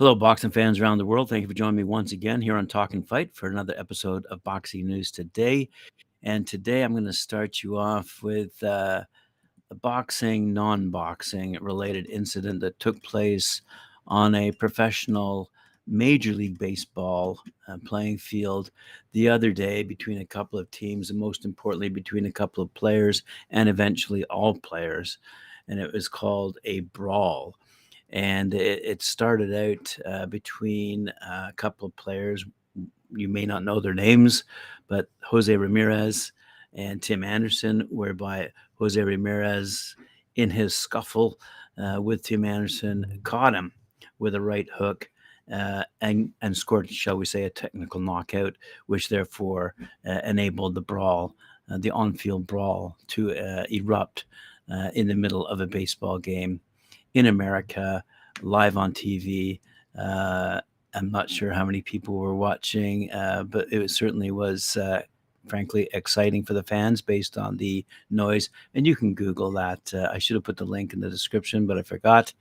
Hello, boxing fans around the world. Thank you for joining me once again here on Talking Fight for another episode of Boxing News Today. And today I'm going to start you off with uh, a boxing, non boxing related incident that took place on a professional Major League Baseball uh, playing field the other day between a couple of teams, and most importantly, between a couple of players and eventually all players. And it was called a brawl. And it, it started out uh, between uh, a couple of players. You may not know their names, but Jose Ramirez and Tim Anderson, whereby Jose Ramirez, in his scuffle uh, with Tim Anderson, caught him with a right hook uh, and and scored, shall we say, a technical knockout, which therefore uh, enabled the brawl, uh, the on-field brawl, to uh, erupt uh, in the middle of a baseball game in America, live on TV. Uh, I'm not sure how many people were watching, but it certainly was frankly exciting for the fans based on the noise. And you can Google that. Uh, I should have put the link in the description, but I forgot.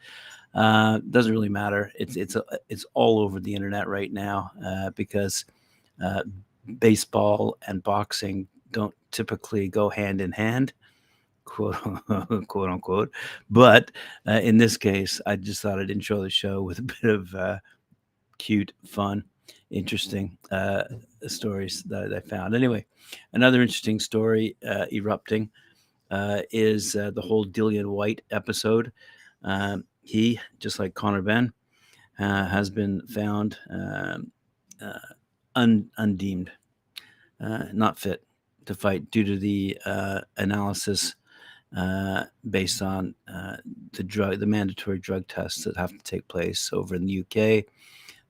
Uh, doesn't really matter. It's it's uh, it's all over the internet right now uh, because uh, baseball and boxing don't typically go hand in hand, quote quote unquote. But uh, in this case, I just thought I'd intro the show with a bit of uh, cute, fun, interesting stories that I found. Anyway, another interesting story erupting is the whole Dillian Whyte episode. Um, he, just like Conor Benn, uh, has been found um, uh, un- undeemed, uh, not fit to fight due to the uh, analysis uh, based on uh, the drug, the mandatory drug tests that have to take place over in the UK.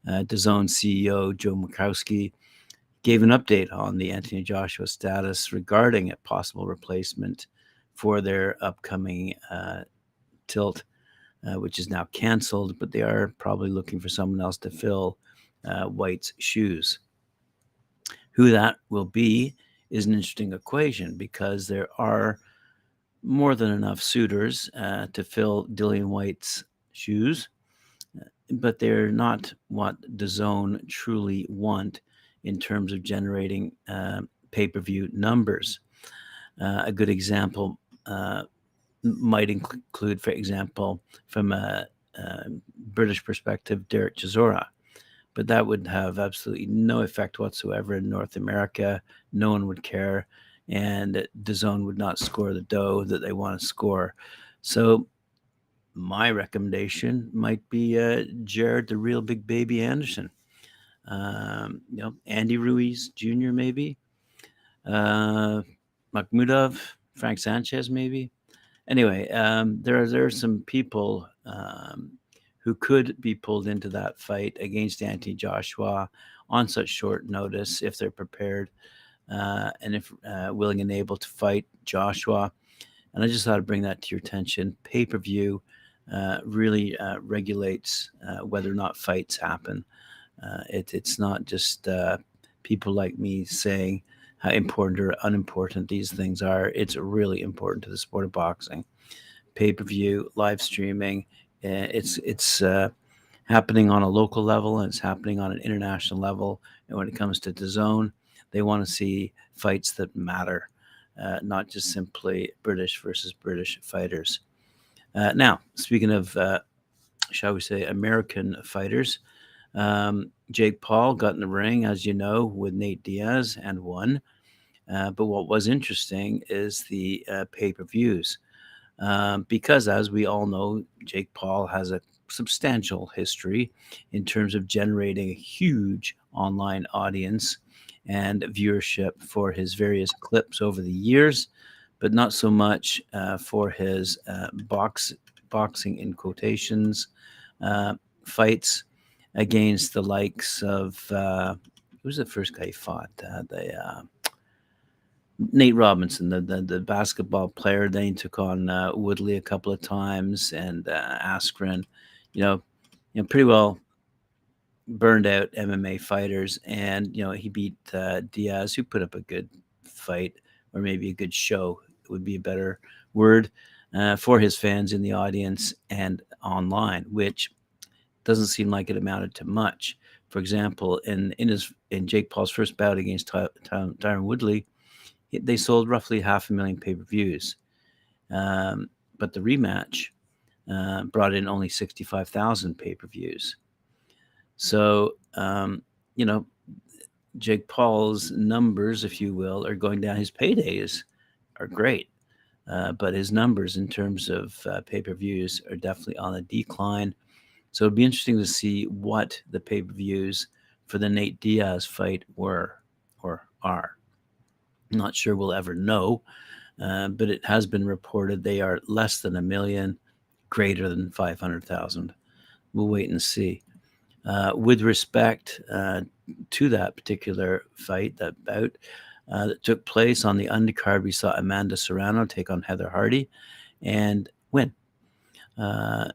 Uh, DAZN CEO Joe Markowski gave an update on the Anthony Joshua status regarding a possible replacement for their upcoming tilt uh, which is now canceled, but they are probably looking for someone else to fill uh, Whyte's shoes. Who that will be is an interesting equation because there are more than enough suitors uh, to fill Dillian Whyte's shoes, uh, but they're not what DAZN truly want in terms of generating uh, pay per view numbers. Uh, a good example might include, for example, from a, a British perspective, Derek Chisora. But that would have absolutely no effect whatsoever in North America. No one would care, and DAZN would not score the dough that they want to score. So, my recommendation might be uh, Jared, the real big baby Anderson. Um, you know, Andy Ruiz Jr. maybe, uh, Makhmudov, Frank Sanchez maybe anyway, um, there are there are some people um, who could be pulled into that fight against Anthony Joshua on such short notice if they're prepared uh, and if uh, willing and able to fight Joshua. And I just thought I'd bring that to your attention. Pay per view uh, really uh, regulates uh, whether or not fights happen. Uh, it, it's not just people like me saying how important or unimportant these things are. It's really important to the sport of boxing. Pay per view, live streaming, it's it's happening on a local level and it's happening on an international level. And when it comes to DAZN, they want to see fights that matter, uh, not just simply British versus British fighters. Uh, now, speaking of, uh, shall we say, American fighters, um, Jake Paul got in the ring, as you know, with Nate Diaz and won. Uh, but what was interesting is the uh, pay per views. Um, because, as we all know, Jake Paul has a substantial history in terms of generating a huge online audience and viewership for his various clips over the years, but not so much uh, for his uh, box boxing in quotations uh, fights against the likes of uh, who was the first guy he fought? Uh, the uh, Nate Robinson, the, the, the basketball player. Then he took on Woodley a couple of times and Askren. You know, you know, pretty well burned out MMA fighters, and you know he beat uh, Diaz, who put up a good fight or maybe a good show would be a better word uh, for his fans in the audience and online, which doesn't seem like it amounted to much. For example, in in his in Jake Paul's first bout against Ty, Ty, Tyron Woodley, they sold roughly half a million pay per views. Um, but the rematch uh, brought in only 65,000 pay per views. So, um, you know, Jake Paul's numbers, if you will, are going down. His paydays are great, uh, but his numbers in terms of uh, pay per views are definitely on a decline. So it'd be interesting to see what the pay per views for the Nate Diaz fight were or are. not sure we'll ever know, uh, but it has been reported they are less than a million, greater than 500,000. We'll wait and see. Uh, with respect uh, to that particular fight, that bout uh, that took place on the undercard, we saw Amanda Serrano take on Heather Hardy and win. Uh,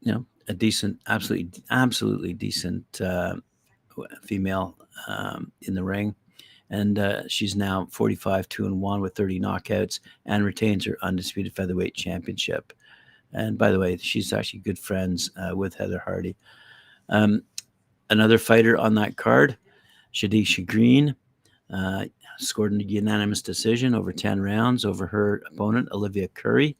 you know, a decent, absolutely, absolutely decent uh, female um, in the ring. And uh, she's now 45 2 and 1 with 30 knockouts and retains her undisputed featherweight championship. And by the way, she's actually good friends with Heather Hardy. Um, another fighter on that card, Shadasia Green, uh, scored a unanimous decision over 10 rounds over her opponent, Olivia Curry,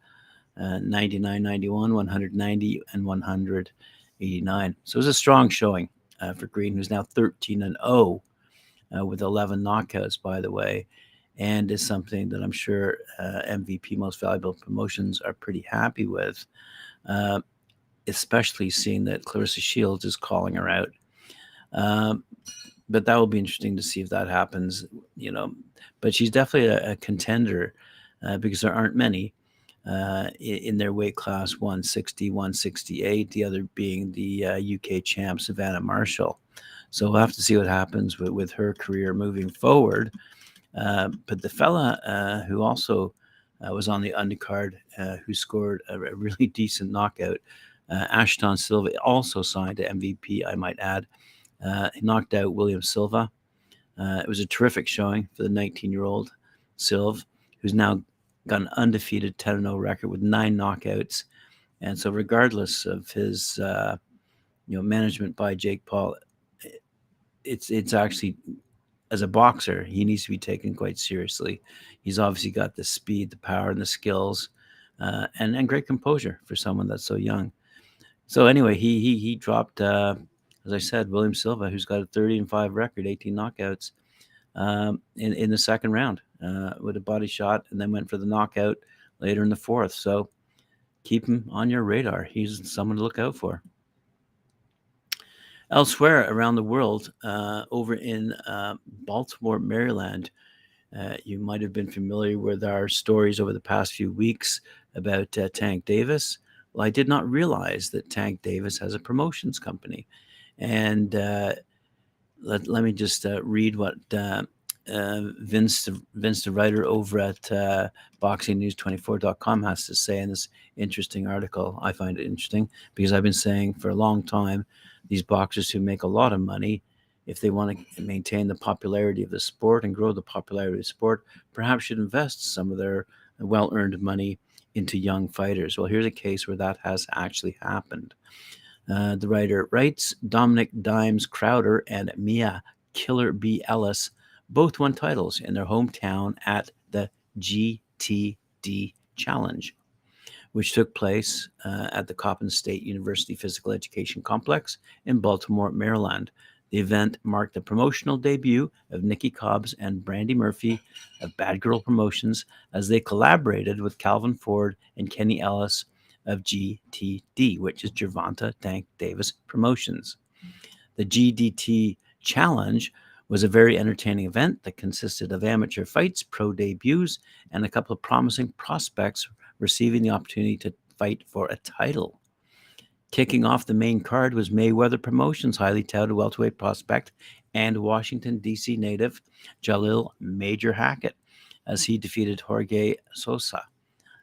uh, 99 91, 190, and 189. So it was a strong showing uh, for Green, who's now 13 and 0 uh, with 11 knockouts, by the way, and is something that I'm sure uh, MVP Most Valuable Promotions are pretty happy with, uh, especially seeing that Claressa Shields is calling her out. Um, but that will be interesting to see if that happens, you know. But she's definitely a, a contender uh, because there aren't many uh, in their weight class 160, 168, the other being the uh, UK champ, Savannah Marshall. So we'll have to see what happens with, with her career moving forward. Uh, but the fella uh, who also uh, was on the undercard, who scored a, a, really decent knockout, Ashton Sylve, also signed to MVP, I might add. he knocked out William Silva. it was a terrific showing for the 19 year old Sylve, who's now got an undefeated 10 0 record with nine knockouts. And so, regardless of his, uh, you know, management by Jake Paul, it's it's actually as a boxer, he needs to be taken quite seriously. He's obviously got the speed, the power, and the skills, uh, and and great composure for someone that's so young. So anyway, he he he dropped, uh, as I said, William Silva, who's got a 30 and five record, 18 knockouts, um, in in the second round uh, with a body shot, and then went for the knockout later in the fourth. So keep him on your radar. He's someone to look out for. Elsewhere around the world, uh, over in uh, Baltimore, Maryland, uh, you might have been familiar with our stories over the past few weeks about uh, Tank Davis. Well, I did not realize that Tank Davis has a promotions company. And uh, let, let me just uh, read what uh, Vince, the, Vince, the writer over at uh, BoxingNews24.com, has to say in this interesting article. I find it interesting because I've been saying for a long time these boxers who make a lot of money, if they want to maintain the popularity of the sport and grow the popularity of the sport, perhaps should invest some of their well-earned money into young fighters. Well, here's a case where that has actually happened. Uh, the writer writes Dominic Dimes Crowder and Mia Killer B. Ellis both won titles in their hometown at the GTD Challenge, which took place uh, at the Coppin State University Physical Education Complex in Baltimore, Maryland. The event marked the promotional debut of Nikki Cobbs and Brandy Murphy of Bad Girl Promotions as they collaborated with Calvin Ford and Kenny Ellis of GTD, which is Gervonta Tank Davis Promotions. The GDT Challenge was a very entertaining event that consisted of amateur fights, pro debuts, and a couple of promising prospects receiving the opportunity to fight for a title. Kicking off the main card was Mayweather Promotions' highly touted welterweight prospect and Washington, D.C. native Jalil Major Hackett as he defeated Jorge Sosa.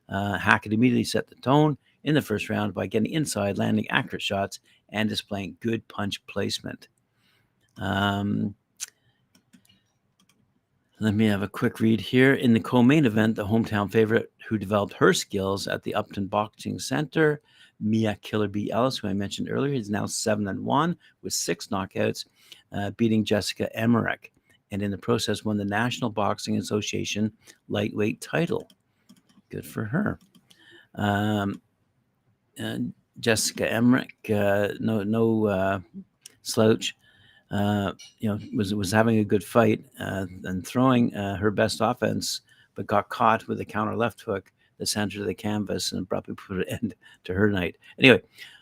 Uh, Hackett immediately set the tone in the first round by getting inside, landing accurate shots, and displaying good punch placement. Um, Let me have a quick read here. In the co-main event, the hometown favorite who developed her skills at the Upton Boxing Center, Mia Killer B. Ellis, who I mentioned earlier, is now seven and one with six knockouts, uh, beating Jessica Emmerich, and in the process won the National Boxing Association lightweight title. Good for her. Um, Jessica Emmerich, uh, no no uh, slouch uh, you know, was was having a good fight uh, and throwing uh, her best offense, but got caught with a counter left hook that sent her to the canvas and probably put an end to her night. Anyway,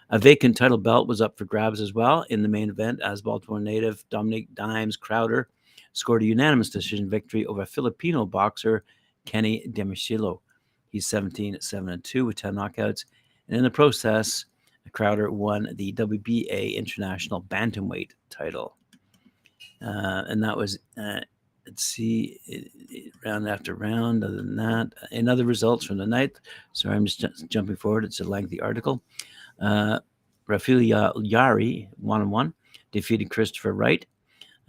a vacant title belt was up for grabs as well in the main event as Baltimore native Dominic Dimes Crowder scored a unanimous decision victory over Filipino boxer Kenny Demecillo. He's 17 7 and 2 with 10 knockouts. And in the process, Crowder won the WBA International Bantamweight title. Uh, and that was, uh, let's see, it, it, round after round. Other than that, in other results from the night, sorry, I'm just j- jumping forward. It's a lengthy article. Uh, Rafael Yari, one on one, defeated Christopher Wright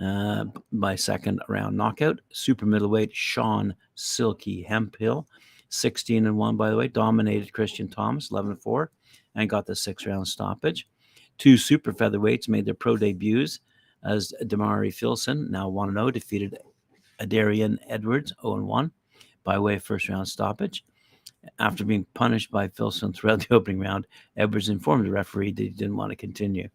uh, by second round knockout. Super middleweight Sean Silky Hemphill, 16 and 1, by the way, dominated Christian Thomas, 11 and 4 and got the six round stoppage. Two super featherweights made their pro debuts as Damari Filson, now 1 0, defeated Adarian Edwards 0 1 by way of first round stoppage. After being punished by Filson throughout the opening round, Edwards informed the referee that he didn't want to continue.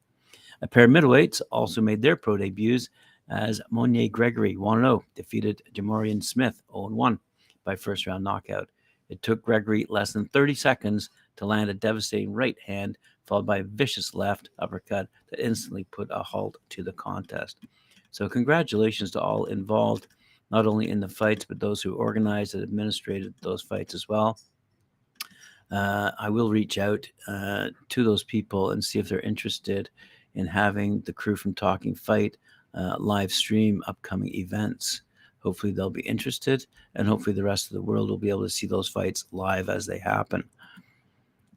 A pair of middleweights also made their pro debuts as Monier Gregory 1 0 defeated Jamorian Smith 0 1 by first round knockout. It took Gregory less than 30 seconds to land a devastating right hand, followed by a vicious left uppercut that instantly put a halt to the contest. So, congratulations to all involved, not only in the fights, but those who organized and administrated those fights as well. Uh, I will reach out uh, to those people and see if they're interested in having the crew from Talking Fight uh, live stream upcoming events. Hopefully, they'll be interested, and hopefully, the rest of the world will be able to see those fights live as they happen.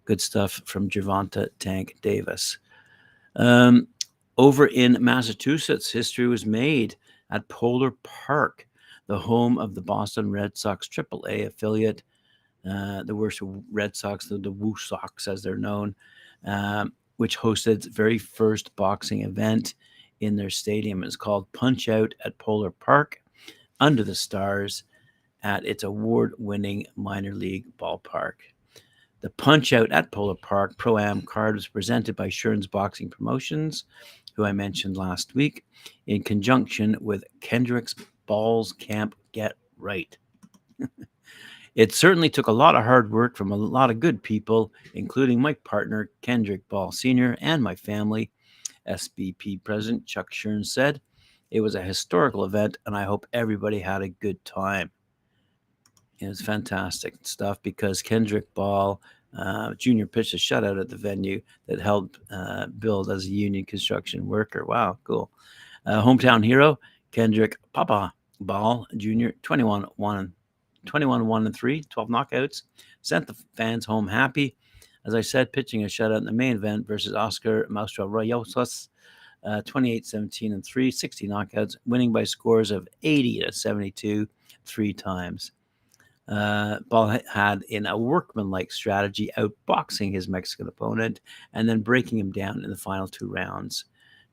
Good stuff from Gervonta Tank Davis. Um, over in Massachusetts, history was made at Polar Park, the home of the Boston Red Sox AAA affiliate, uh, the worst Red Sox, the, the WooSox as they're known, um, which hosted its very first boxing event in their stadium. It's called Punch Out at Polar Park, under the stars, at its award winning minor league ballpark. The Punch Out at Polar Park Pro Am card was presented by Shearns Boxing Promotions, who I mentioned last week, in conjunction with Kendrick's Balls Camp Get Right. it certainly took a lot of hard work from a lot of good people, including my partner, Kendrick Ball Sr., and my family. SBP President Chuck Shearns said, It was a historical event, and I hope everybody had a good time. It was fantastic stuff because Kendrick Ball uh, Jr. pitched a shutout at the venue that helped uh, build as a union construction worker. Wow, cool. Uh, hometown hero Kendrick Papa Ball Jr. 21 1 21 1 and 3, 12 knockouts, sent the fans home happy. As I said, pitching a shutout in the main event versus Oscar Maestro Riojas, uh, 28 17 and 3, 60 knockouts, winning by scores of 80 to 72 three times. Uh, Ball had in a workmanlike strategy, outboxing his Mexican opponent and then breaking him down in the final two rounds.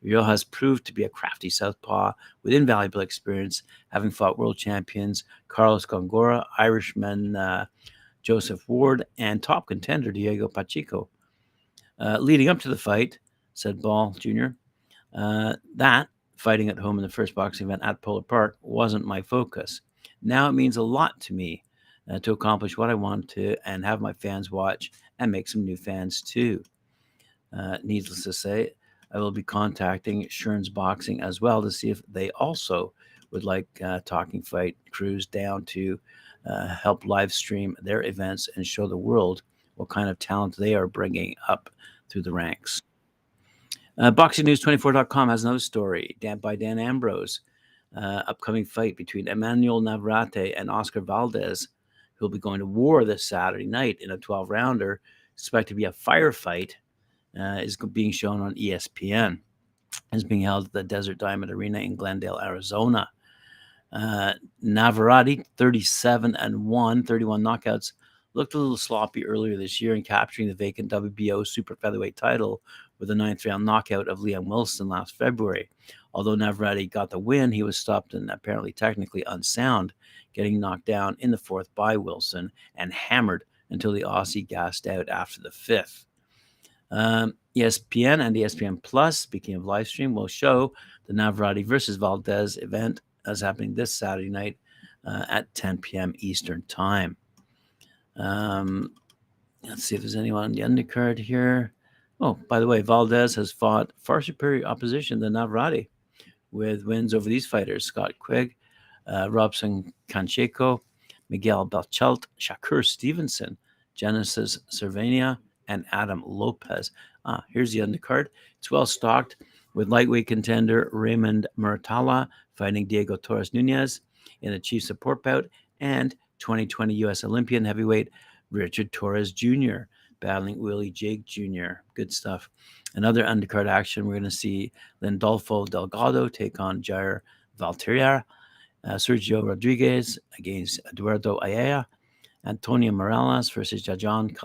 Has proved to be a crafty southpaw with invaluable experience, having fought world champions Carlos Gongora, Irishman uh, Joseph Ward, and top contender Diego Pacheco. Uh, leading up to the fight, said Ball Jr., uh, that fighting at home in the first boxing event at Polar Park wasn't my focus. Now it means a lot to me uh, to accomplish what I want to and have my fans watch and make some new fans too. Uh, needless to say, I will be contacting Shearns Boxing as well to see if they also would like uh, Talking Fight crews down to uh, help live stream their events and show the world what kind of talent they are bringing up through the ranks. Uh, BoxingNews24.com has another story by Dan Ambrose. Uh, upcoming fight between Emanuel Navarrete and Oscar Valdez who'll be going to war this Saturday night in a 12 rounder, expected to be a firefight, uh, is being shown on ESPN. It's being held at the Desert Diamond Arena in Glendale, Arizona. Uh, Navarrete, 37 and 1, 31 knockouts, looked a little sloppy earlier this year in capturing the vacant WBO super featherweight title with a ninth round knockout of Liam Wilson last February. Although Navarrete got the win, he was stopped and apparently technically unsound, getting knocked down in the fourth by Wilson and hammered until the Aussie gassed out after the fifth. Um, ESPN and ESPN Plus, speaking of live stream, will show the Navarrete versus Valdez event as happening this Saturday night uh, at 10 p.m. Eastern Time. Um, let's see if there's anyone on the undercard here. Oh, by the way, Valdez has fought far superior opposition than Navarrete with wins over these fighters Scott Quigg, uh, Robson Conceição, Miguel Berchelt, Shakur Stevenson, Genesis Servania, and Adam Lopez. Ah, here's the undercard. It's well stocked with lightweight contender Raymond Muratalla fighting Diego Torres Nunez in a chief support bout, and 2020 U.S. Olympian heavyweight Richard Torres Jr. battling Willie Jake Jr. Good stuff. Another undercard action, we're going to see Lindolfo Delgado take on Jair Valtierra, uh, Sergio Rodriguez against Eduardo Ayala, Antonio Morales versus Jajon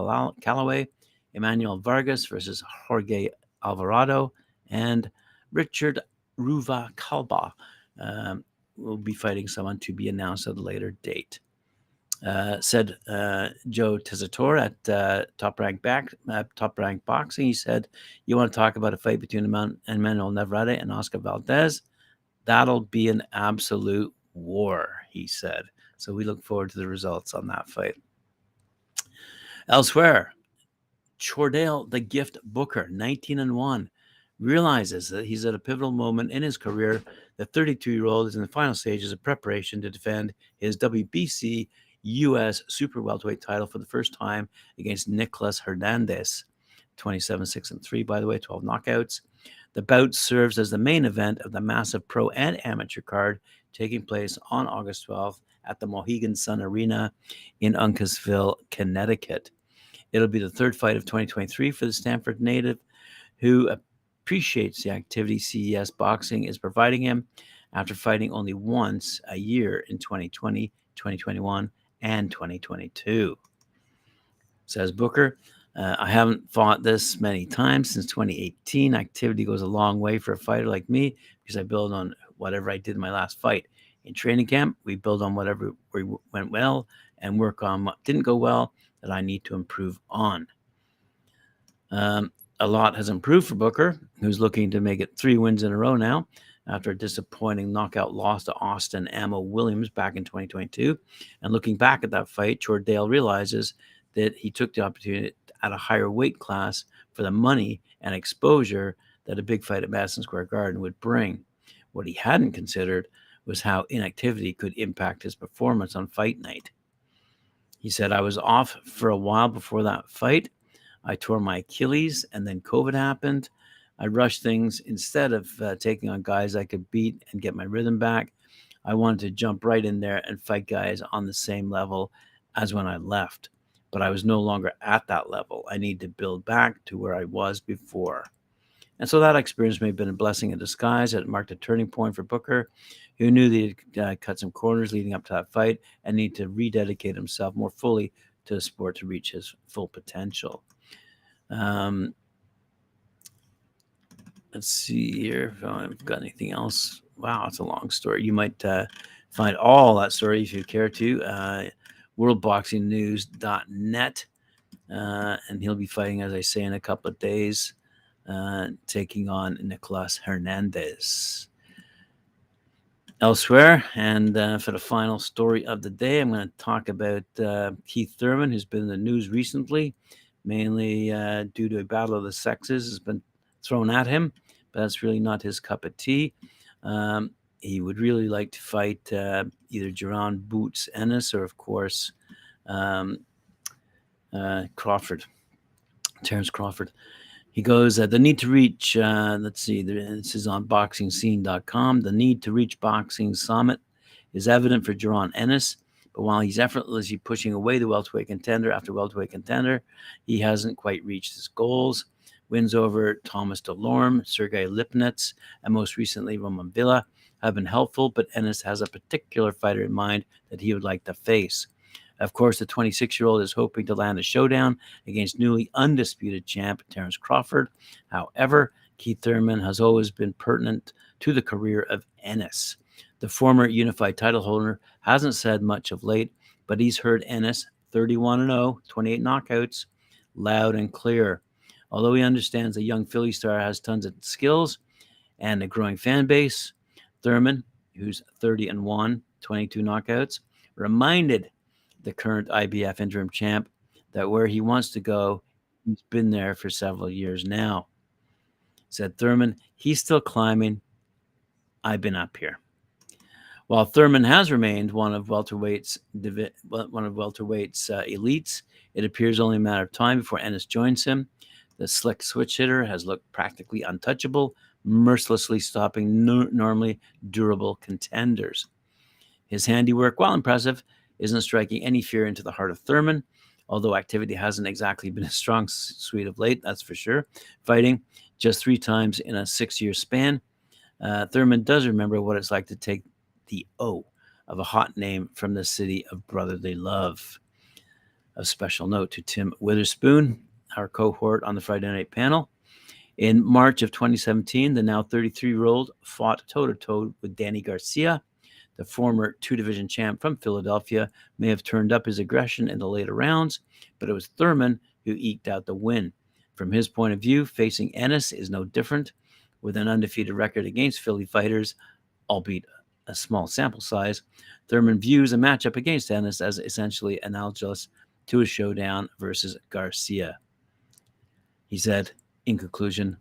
Callaway, Emmanuel Vargas versus Jorge Alvarado, and Richard Ruva Kalba um, will be fighting someone to be announced at a later date. Uh, said uh, Joe Tessitore at uh, Top Rank Back uh, Top Rank Boxing. He said, "You want to talk about a fight between Emanuel Navarrete and Oscar Valdez? That'll be an absolute war." He said. So we look forward to the results on that fight. Elsewhere, Chordale the Gift Booker, 19 and 1, realizes that he's at a pivotal moment in his career. The 32 year old is in the final stages of preparation to defend his WBC U.S. Super Welterweight title for the first time against Nicholas Hernandez. 27 6 and 3, by the way, 12 knockouts. The bout serves as the main event of the massive pro and amateur card taking place on August 12th at the Mohegan Sun Arena in Uncasville, Connecticut. It'll be the third fight of 2023 for the Stamford native, who appreciates the activity CES Boxing is providing him after fighting only once a year in 2020, 2021, and 2022. Says Booker, uh, I haven't fought this many times since 2018. Activity goes a long way for a fighter like me because I build on whatever I did in my last fight. In training camp, we build on whatever we went well and work on what didn't go well that I need to improve on. Um, a lot has improved for Booker, who's looking to make it three wins in a row now after a disappointing knockout loss to Austin Ammo Williams back in 2022. And looking back at that fight, Chordale realizes that he took the opportunity at a higher weight class for the money and exposure that a big fight at Madison Square Garden would bring. What he hadn't considered was how inactivity could impact his performance on fight night. He said, I was off for a while before that fight. I tore my Achilles and then COVID happened. I rushed things instead of uh, taking on guys I could beat and get my rhythm back. I wanted to jump right in there and fight guys on the same level as when I left. But I was no longer at that level. I need to build back to where I was before. And so that experience may have been a blessing in disguise. It marked a turning point for Booker, who knew that he'd uh, cut some corners leading up to that fight and need to rededicate himself more fully to the sport to reach his full potential. Um, let's see here if I've got anything else. Wow, it's a long story. You might uh, find all that story if you care to. Uh, worldboxingnews.net. Uh, and he'll be fighting, as I say, in a couple of days uh, taking on Nicolas Hernandez. Elsewhere, and uh, for the final story of the day, I'm going to talk about uh, Keith Thurman, who's been in the news recently, mainly uh, due to a battle of the sexes has been thrown at him, but that's really not his cup of tea. Um, he would really like to fight uh, either Jaron Boots Ennis or, of course, um, uh, Crawford, Terence Crawford. He goes, uh, the need to reach, uh, let's see, this is on boxingscene.com. The need to reach Boxing Summit is evident for Jaron Ennis, but while he's effortlessly pushing away the welterweight contender after welterweight contender, he hasn't quite reached his goals. Wins over Thomas Dulorme, Sergey Lipinets, and most recently Roiman Villa have been helpful, but Ennis has a particular fighter in mind that he would like to face. Of course, the 26 year old is hoping to land a showdown against newly undisputed champ Terence Crawford. However, Keith Thurman has always been pertinent to the career of Ennis. The former unified title holder hasn't said much of late, but he's heard Ennis 31 0, 28 knockouts, loud and clear. Although he understands the young Philly star has tons of skills and a growing fan base, Thurman, who's 30 and 1, 22 knockouts, reminded the current IBF interim champ that where he wants to go, he's been there for several years now. Said Thurman, he's still climbing. I've been up here. While Thurman has remained one of welterweight's one of welterweight's uh, elites, it appears only a matter of time before Ennis joins him. The slick switch hitter has looked practically untouchable, mercilessly stopping no- normally durable contenders. His handiwork, while impressive, isn't striking any fear into the heart of Thurman, although activity hasn't exactly been a strong suite of late, that's for sure. Fighting just three times in a six year span, uh, Thurman does remember what it's like to take the O of a hot name from the city of brotherly love. A special note to Tim Witherspoon, our cohort on the Friday night panel. In March of 2017, the now 33 year old fought toe to toe with Danny Garcia the former two division champ from Philadelphia may have turned up his aggression in the later rounds, but it was Thurman who eked out the win. From his point of view, facing Ennis is no different. With an undefeated record against Philly fighters, albeit a small sample size, Thurman views a matchup against Ennis as essentially analogous to a showdown versus Garcia. He said, in conclusion,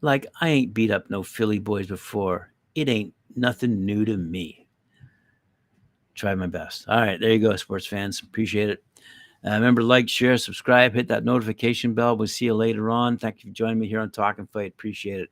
like I ain't beat up no Philly boys before. It ain't nothing new to me try my best. All right, there you go, sports fans. Appreciate it. Uh, remember, like, share, subscribe, hit that notification bell. We'll see you later on. Thank you for joining me here on Talking Fight. Appreciate it.